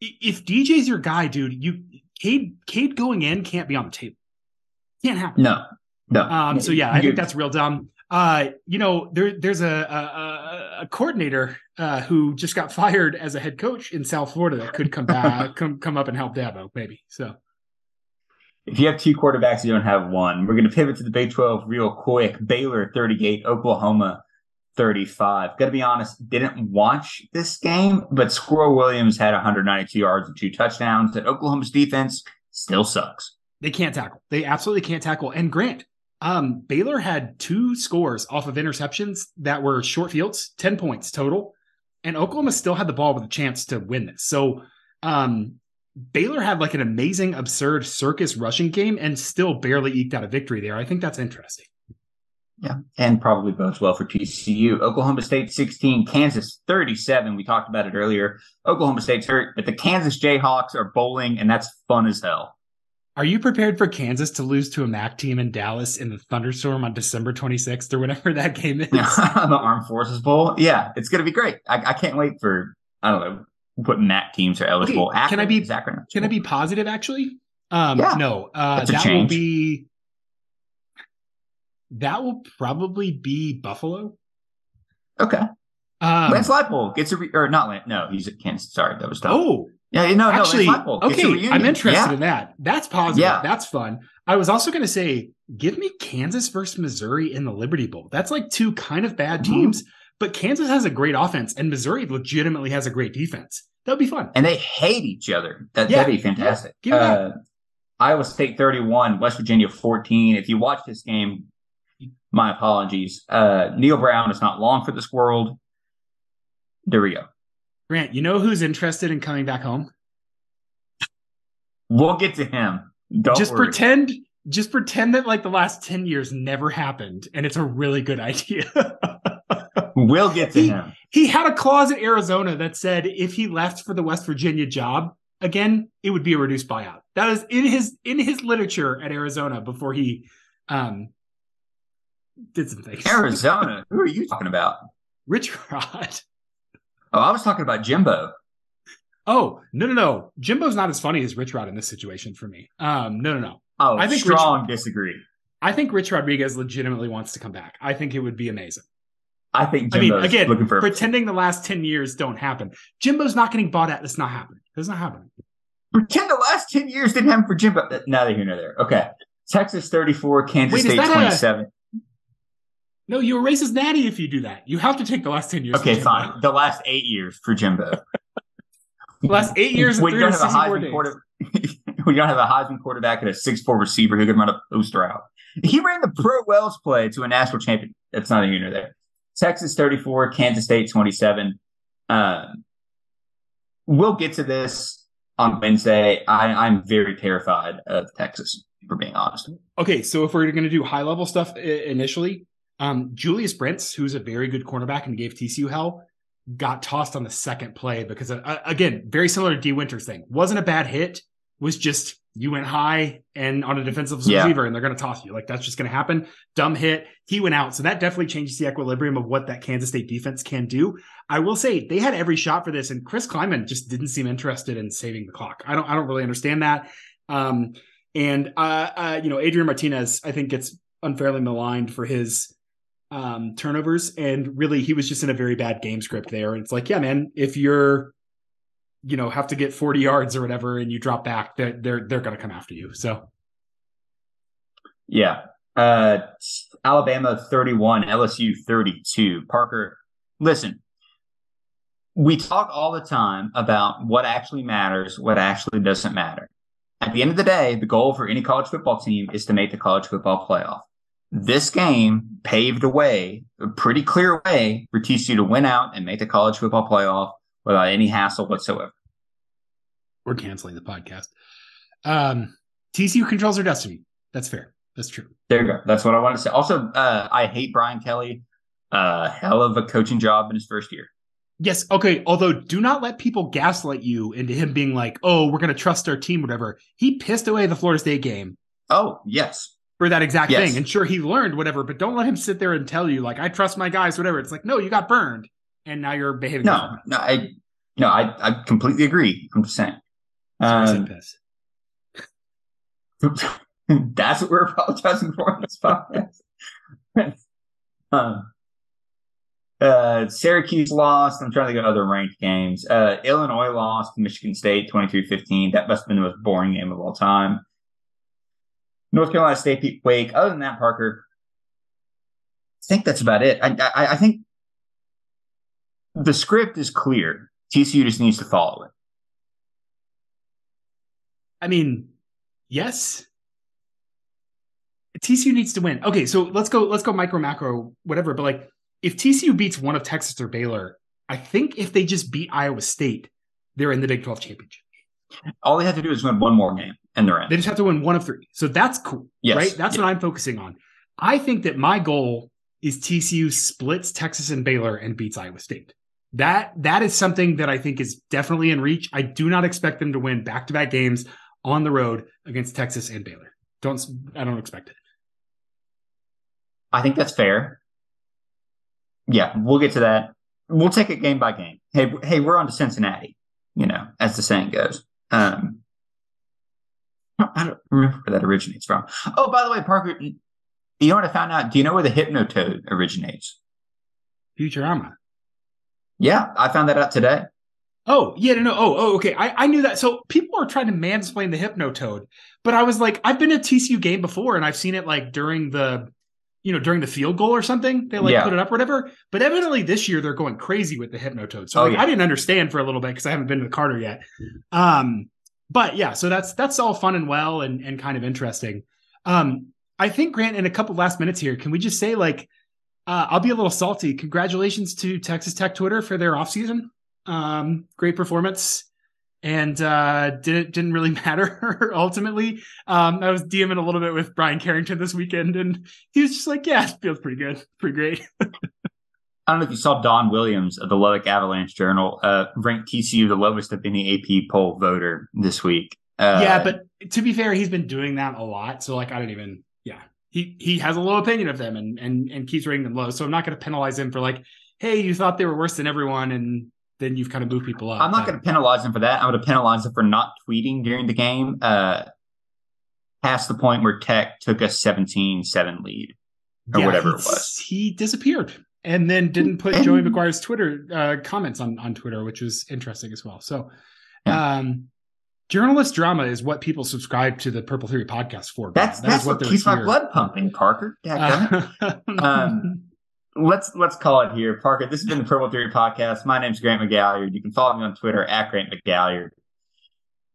if DJ's your guy, dude, you Cade Cade going in can't be on the table. Can't happen. No, no. Um. So yeah, I think that's real dumb. Uh, you know, there there's a a, a coordinator uh, who just got fired as a head coach in South Florida that could come back, come come up and help Dabo, maybe. So if you have two quarterbacks, you don't have one. We're going to pivot to the Big 12 real quick. Baylor 38, Oklahoma 35. Got to be honest, didn't watch this game, but Squirrel Williams had 192 yards and two touchdowns. That Oklahoma's defense still sucks. They can't tackle. They absolutely can't tackle. And Grant, um, Baylor had two scores off of interceptions that were short fields, 10 points total. And Oklahoma still had the ball with a chance to win this. So um, Baylor had like an amazing, absurd circus rushing game and still barely eked out a victory there. I think that's interesting. Yeah, and probably bodes well for TCU. Oklahoma State 16, Kansas 37. We talked about it earlier. Oklahoma State's hurt, but the Kansas Jayhawks are bowling, and that's fun as hell. Are you prepared for Kansas to lose to a MAC team in Dallas in the thunderstorm on December 26th or whenever that game is? the Armed Forces Bowl. Yeah, it's going to be great. I, I can't wait for, I don't know, what MAC teams are eligible. Okay, can I be Can I be positive? Actually, um, yeah, no. Uh, that will be. That will probably be Buffalo. Okay. Um, Lance Leipold gets a re- or not Lance. No, he's at Kansas. Sorry, that was dumb. Oh, yeah, no, actually, no, okay. I'm interested yeah. in that. That's positive. Yeah. That's fun. I was also going to say, give me Kansas versus Missouri in the Liberty Bowl. That's like two kind of bad teams. Ooh but Kansas has a great offense, and Missouri legitimately has a great defense. That'd be fun. And they hate each other. That, yeah. That'd be fantastic. Yeah. Uh, Iowa State 31, West Virginia 14. If you watch this game, my apologies. Uh, Neal Brown is not long for this world. There we go. Grant, you know who's interested in coming back home? We'll get to him. Don't just worry. pretend just pretend that like the last 10 years never happened and it's a really good idea. We'll get to he, him. He had a clause in Arizona that said if he left for the West Virginia job again, it would be a reduced buyout. That is in his in his literature at Arizona before he um did some things. Arizona? Who are you talking about? Rich Rod. Oh, I was talking about Jimbo. Oh, no, no, no. Jimbo's not as funny as Rich Rod in this situation for me. Um, no, no, no. Oh, I think strong Rich, disagree. I think Rich Rodriguez legitimately wants to come back. I think it would be amazing. I think Jimbo's I mean, again, looking for pretending the last 10 years don't happen. Jimbo's not getting bought out. That's not happening. It's not happening. Pretend the last 10 years didn't happen for Jimbo. Neither here nor there. Okay. Texas 34, Kansas Wait, State 27. A... No, you're a racist natty if you do that. You have to take the last 10 years. Okay, fine. The last eight years for Jimbo. the last eight years when you don't have a Heisman quarter, you don't have a Heisman quarterback and a six four receiver who can run a poster out. He ran the pro Wells play to a national champion. That's not here nor there. Texas 34, Kansas State 27. Um, we'll get to this on Wednesday. I, I'm very terrified of Texas, for being honest. Okay, so if we're going to do high level stuff initially, um, Julius Brents, who's a very good cornerback and gave TCU hell, got tossed on the second play because uh, again, very similar to Dee Winters thing. Wasn't a bad hit, was just you went high and on a defensive yeah. receiver and they're going to toss you. Like that's just going to happen. Dumb hit. He went out. So that definitely changes the equilibrium of what that Kansas State defense can do. I will say they had every shot for this and Chris Klieman just didn't seem interested in saving the clock. I don't, I don't really understand that. Um, and, uh, uh, you know, Adrian Martinez, I think gets unfairly maligned for his, um, turnovers. And really, he was just in a very bad game script there. And it's like, yeah, man, if you're, you know, have to get 40 yards or whatever, and you drop back, they're they're, they're going to come after you. So, yeah, uh, Alabama 31, LSU 32. Parker, listen, we talk all the time about what actually matters, what actually doesn't matter. At the end of the day, the goal for any college football team is to make the college football playoff. This game paved a way, a pretty clear way for TCU to win out and make the college football playoff without any hassle whatsoever. We're canceling the podcast. Um, TCU controls their destiny. That's fair. That's true. There you go. That's what I want to say. Also, uh, I hate Brian Kelly. Uh, hell of a coaching job in his first year. Yes. Okay. Although, do not let people gaslight you into him being like, "Oh, we're going to trust our team." Whatever. He pissed away the Florida State game. Oh yes. For that exact yes. thing, and sure he learned whatever, but don't let him sit there and tell you like, "I trust my guys." Whatever. It's like, no, you got burned, and now you're behaving. No, no, I, no, I, I completely agree. I'm just saying. Um, that's what we're apologizing for in this podcast. um, uh, Syracuse lost. I'm trying to get other ranked games. Uh, Illinois lost to Michigan State 23 15. That must have been the most boring game of all time. North Carolina State beat Wake. Other than that, Parker, I think that's about it. I, I, I think the script is clear. TCU just needs to follow it. I mean, yes. TCU needs to win. Okay, so let's go. Let's go micro macro whatever. But like, if TCU beats one of Texas or Baylor, I think if they just beat Iowa State, they're in the Big Twelve championship. All they have to do is win one more game, and they're in. They just have to win one of three. So that's cool, yes. right? That's what I'm focusing on. I think that my goal is TCU splits Texas and Baylor and beats Iowa State. That that is something that I think is definitely in reach. I do not expect them to win back to back games on the road against Texas and Baylor. Don't I don't expect it. I think that's fair. Yeah, we'll get to that. We'll take it game by game. Hey, hey, we're on to Cincinnati. You know, as the saying goes. Um, I don't remember where that originates from. Oh, by the way, Parker, you know what I found out? Do you know where the Hypnotoad originates? Futurama. Yeah, I found that out today. Oh, yeah, no, no. Oh, oh, okay. I, I knew that. So people are trying to mansplain the Hypnotoad, but I was like, I've been at TCU game before and I've seen it like during the, you know, during the field goal or something. They like yeah. put it up or whatever. But evidently this year they're going crazy with the Hypnotoad. So oh, like, yeah. I didn't understand for a little bit because I haven't been to the Carter yet. Um, but yeah, so that's that's all fun and well and and kind of interesting. Um, I think Grant, in a couple last minutes here, can we just say like, uh, I'll be a little salty. Congratulations to Texas Tech Twitter for their offseason. Um, great performance, and uh, didn't didn't really matter ultimately. Um, I was DMing a little bit with Brian Carrington this weekend, and he was just like, "Yeah, it feels pretty good, pretty great." I don't know if you saw Don Williams of the Lubbock Avalanche Journal uh, ranked TCU the lowest of any AP poll voter this week. Uh, yeah, but to be fair, he's been doing that a lot. So like, I don't even. Yeah, he he has a low opinion of them and and and keeps rating them low. So I'm not going to penalize him for like, hey, you thought they were worse than everyone, and then you've kind of moved people up. I'm not going to penalize him for that. I'm going to penalize him for not tweeting during the game uh, past the point where Tech took a 17-7 lead or yeah, whatever it was. He disappeared and then didn't put Joey McGuire's Twitter uh, comments on on Twitter, which was interesting as well. So, yeah. um, journalist drama is what people subscribe to the Purple Theory podcast for. That's that that's what, what keeps my blood pumping, Parker. Uh, um, let's let's call it here, Parker. This has been the Purple Theory podcast. My name's Grant McGalliard. You can follow me on Twitter at Grant McGalliard.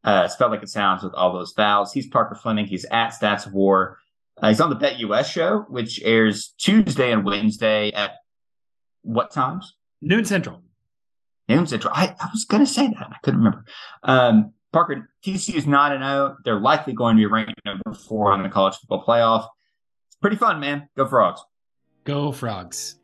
Uh, spelled like it sounds with all those vowels. He's Parker Fleming. He's at Stats of War. Uh, he's on the Bet US show, which airs Tuesday and Wednesday at what times? Noon Central. Noon Central. I, I was going to say that. I couldn't remember. Um, Parker, TCU is 9 and 0. They're likely going to be ranked number four on the college football playoff. It's pretty fun, man. Go Frogs. Go Frogs.